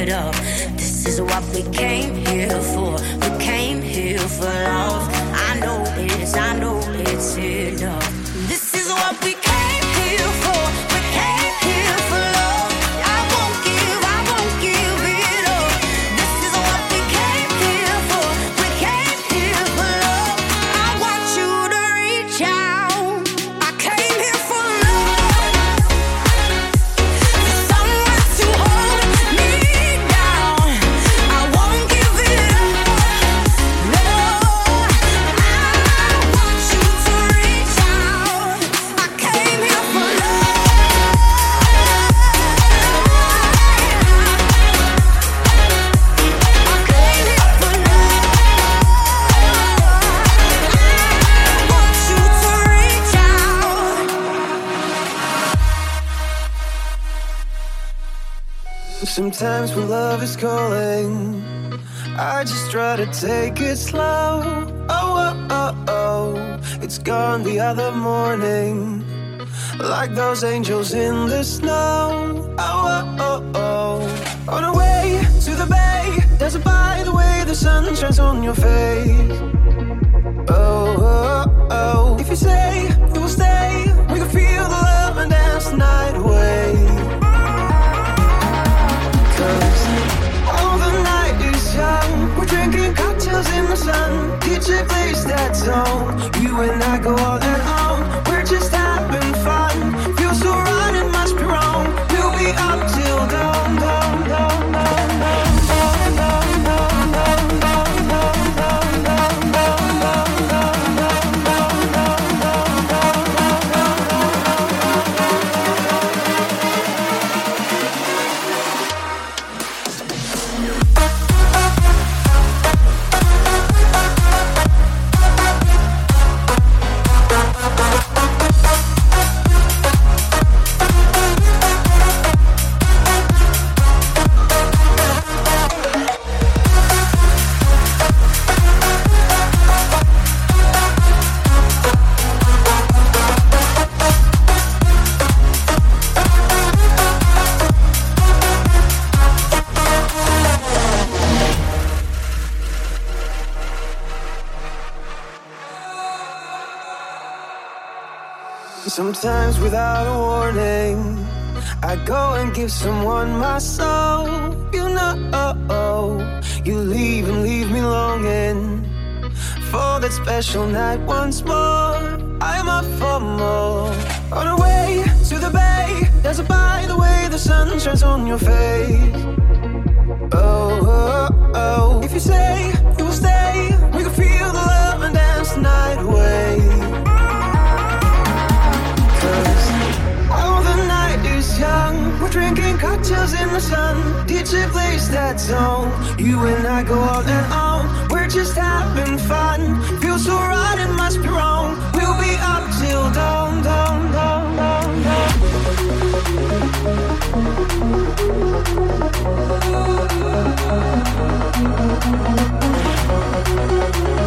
it up. This is what we came here for. We came here for love. I know it's, I know it's enough. This is what we Sometimes when love is calling, I just try to take it slow. Oh, oh, oh, oh. it's gone the other morning, like those angels in the snow. Oh, oh, oh, oh. on our way to the bay, there's a by the way the sun shines on your face. Oh, oh, oh. if you say you will stay, we can feel the love and dance the night away. drinking cocktails in the sun. Picture place that's all. You and I go all that. Sometimes without a warning, I go and give someone my soul. You know, you leave and leave me longing for that special night once more. I'm up for more. On our way to the bay, there's a by the way the sun shines on your face. Oh, oh, oh. if you say you will stay, we can feel the love and dance the night away. Young. We're drinking cocktails in the sun. DJ plays that song. You and I go on and on. We're just having fun. Feels so right, it must be wrong. We'll be up till dawn, dawn, dawn, dawn, dawn. We'll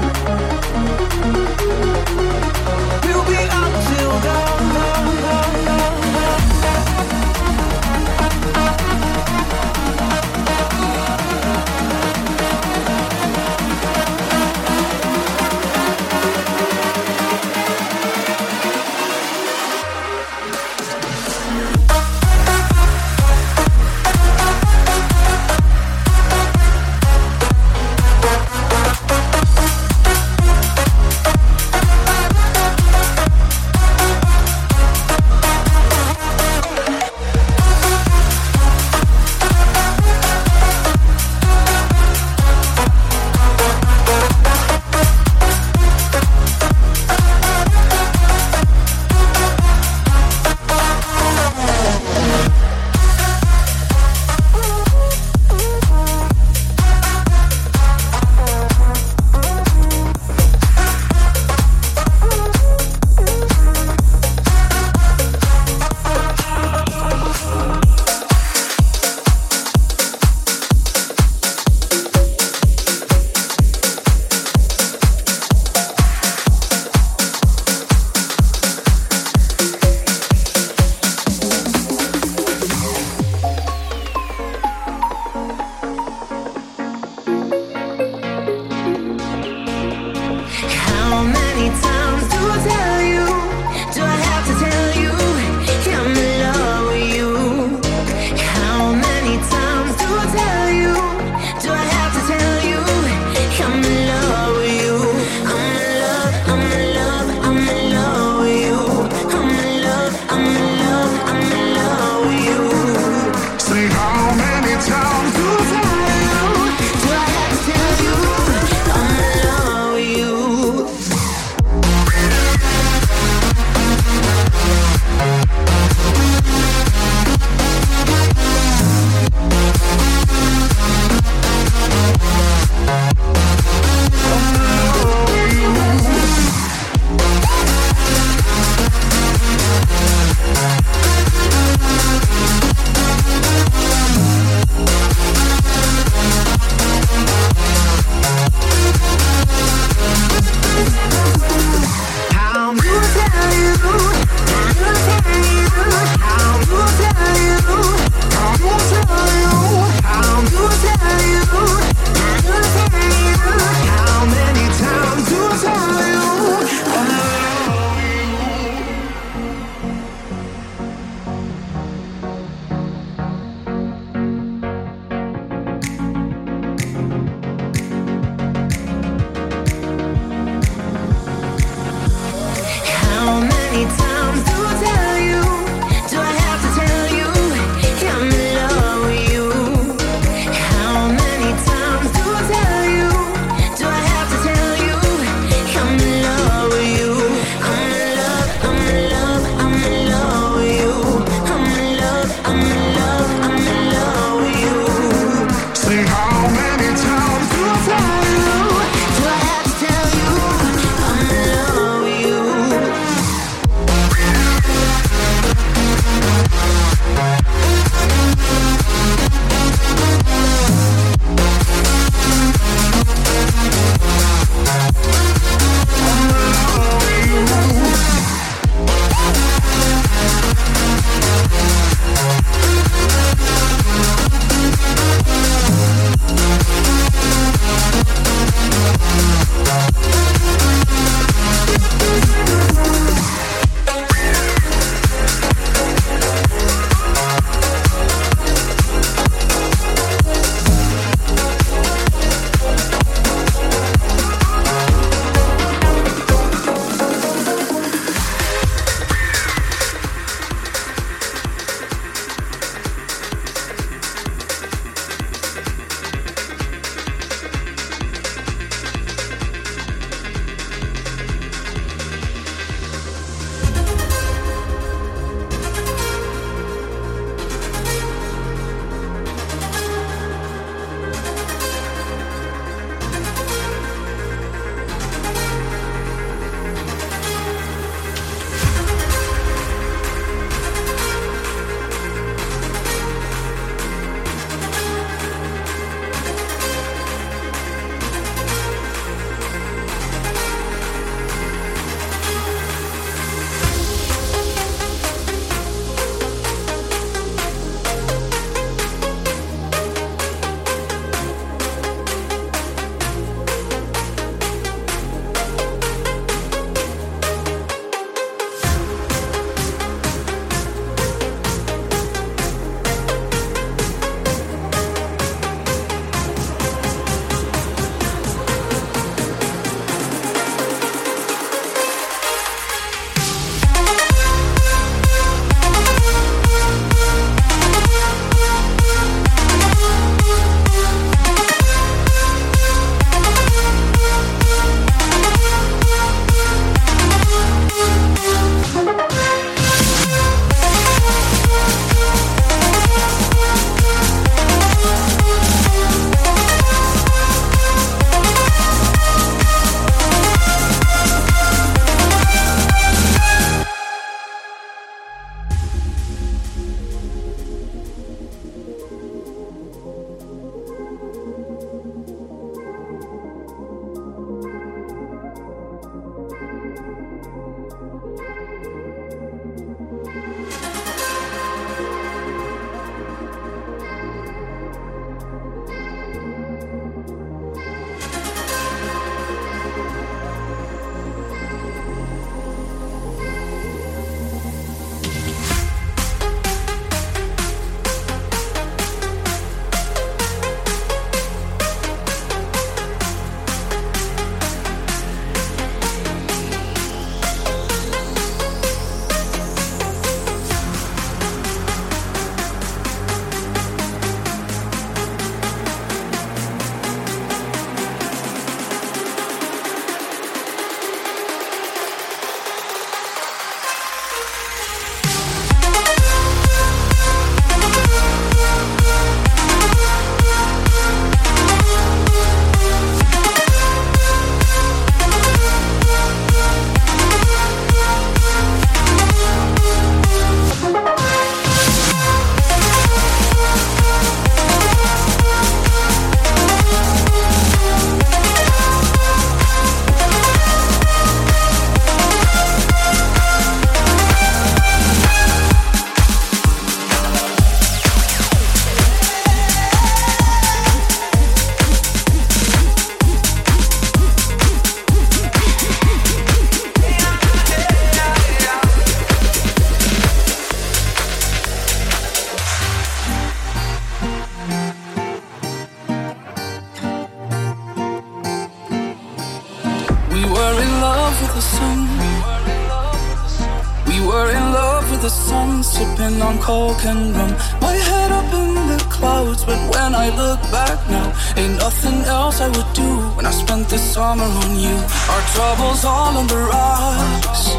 sipping on coke and rum. My head up in the clouds, but when I look back now, ain't nothing else I would do when I spent the summer on you. Our troubles all on the rocks.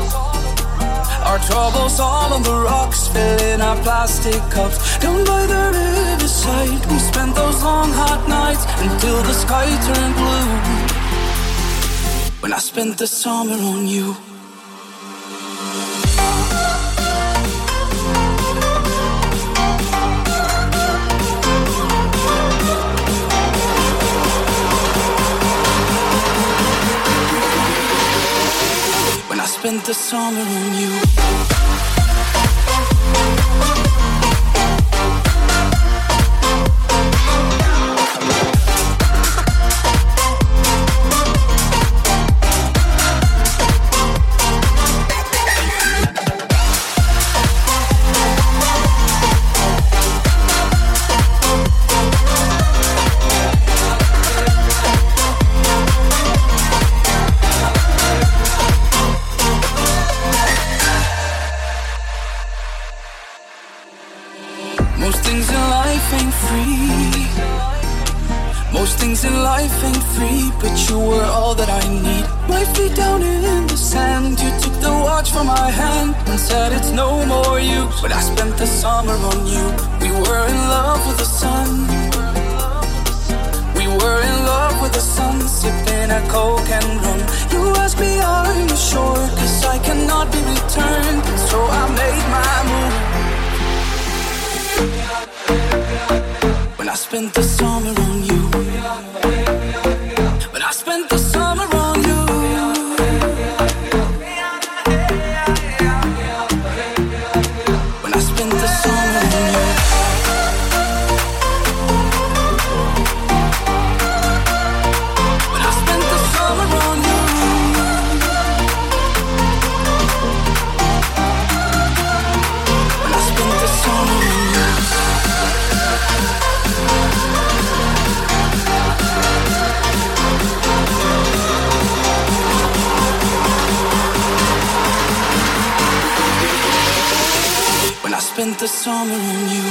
Our troubles all on the rocks, filling our plastic cups. Down by the riverside, we spent those long hot nights until the sky turned blue. When I spent the summer on you. Summer on you. Most things in life ain't free, but you were all that I need. My feet down in the sand, you took the watch from my hand and said it's no more You, But I spent the summer on you. We were in love with the sun. We were in love with the sun, sipping a coke and rum. You asked me, are you sure? Cause I cannot be returned, so I made my move. When I spent the summer on you out there. stronger than you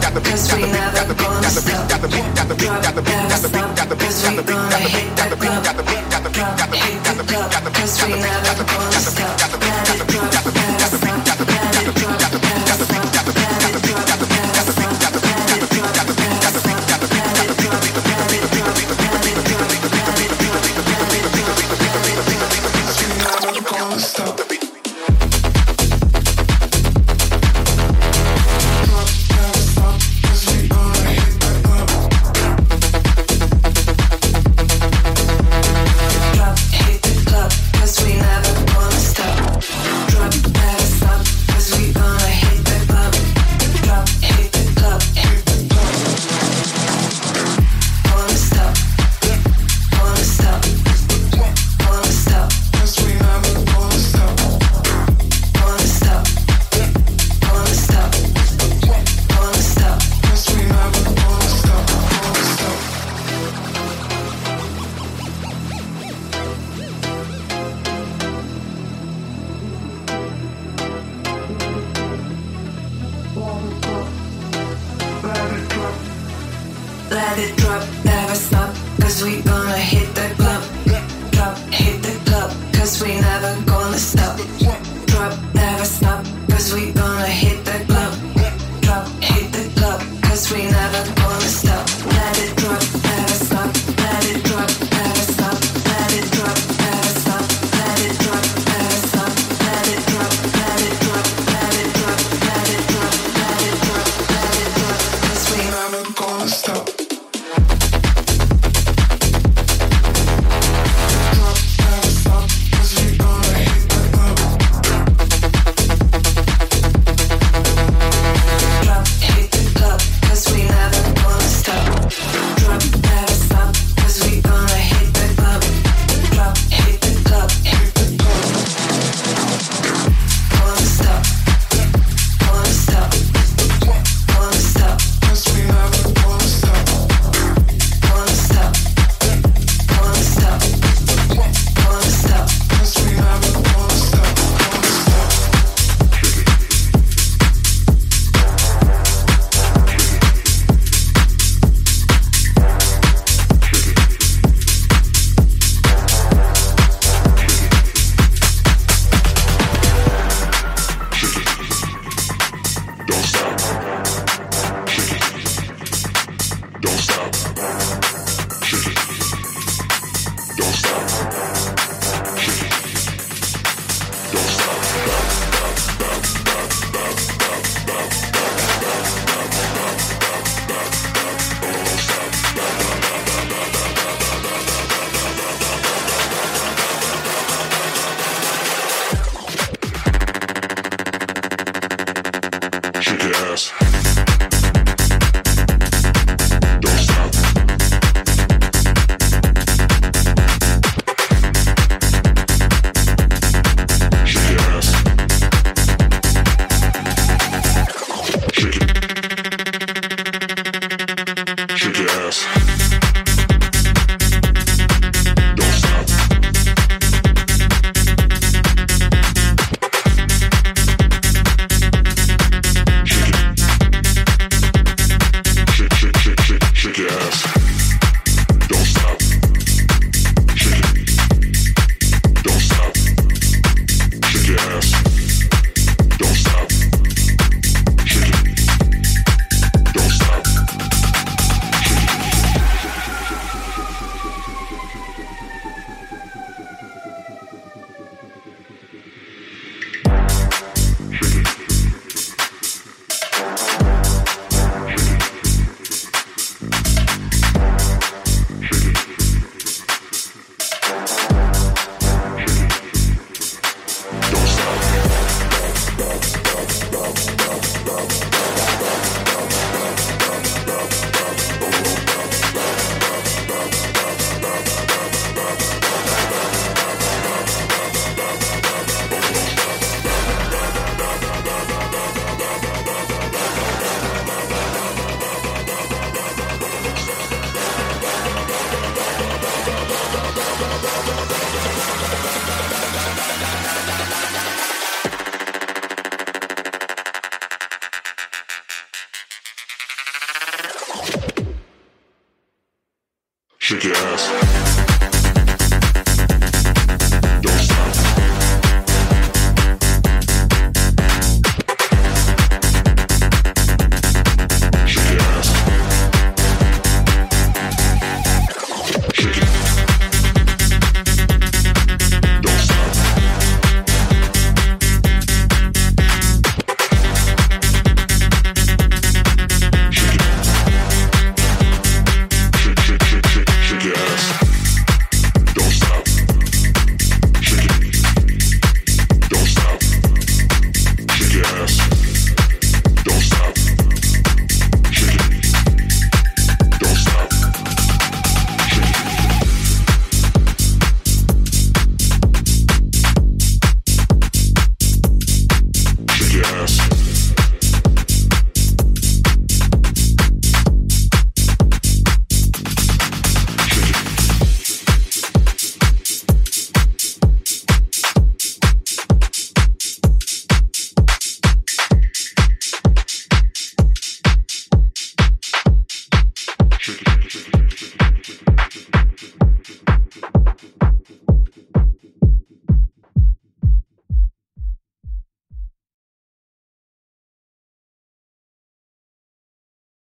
Cause we never gonna stop Drop that stuff Cause we gonna hate the club Hate the club Cause we never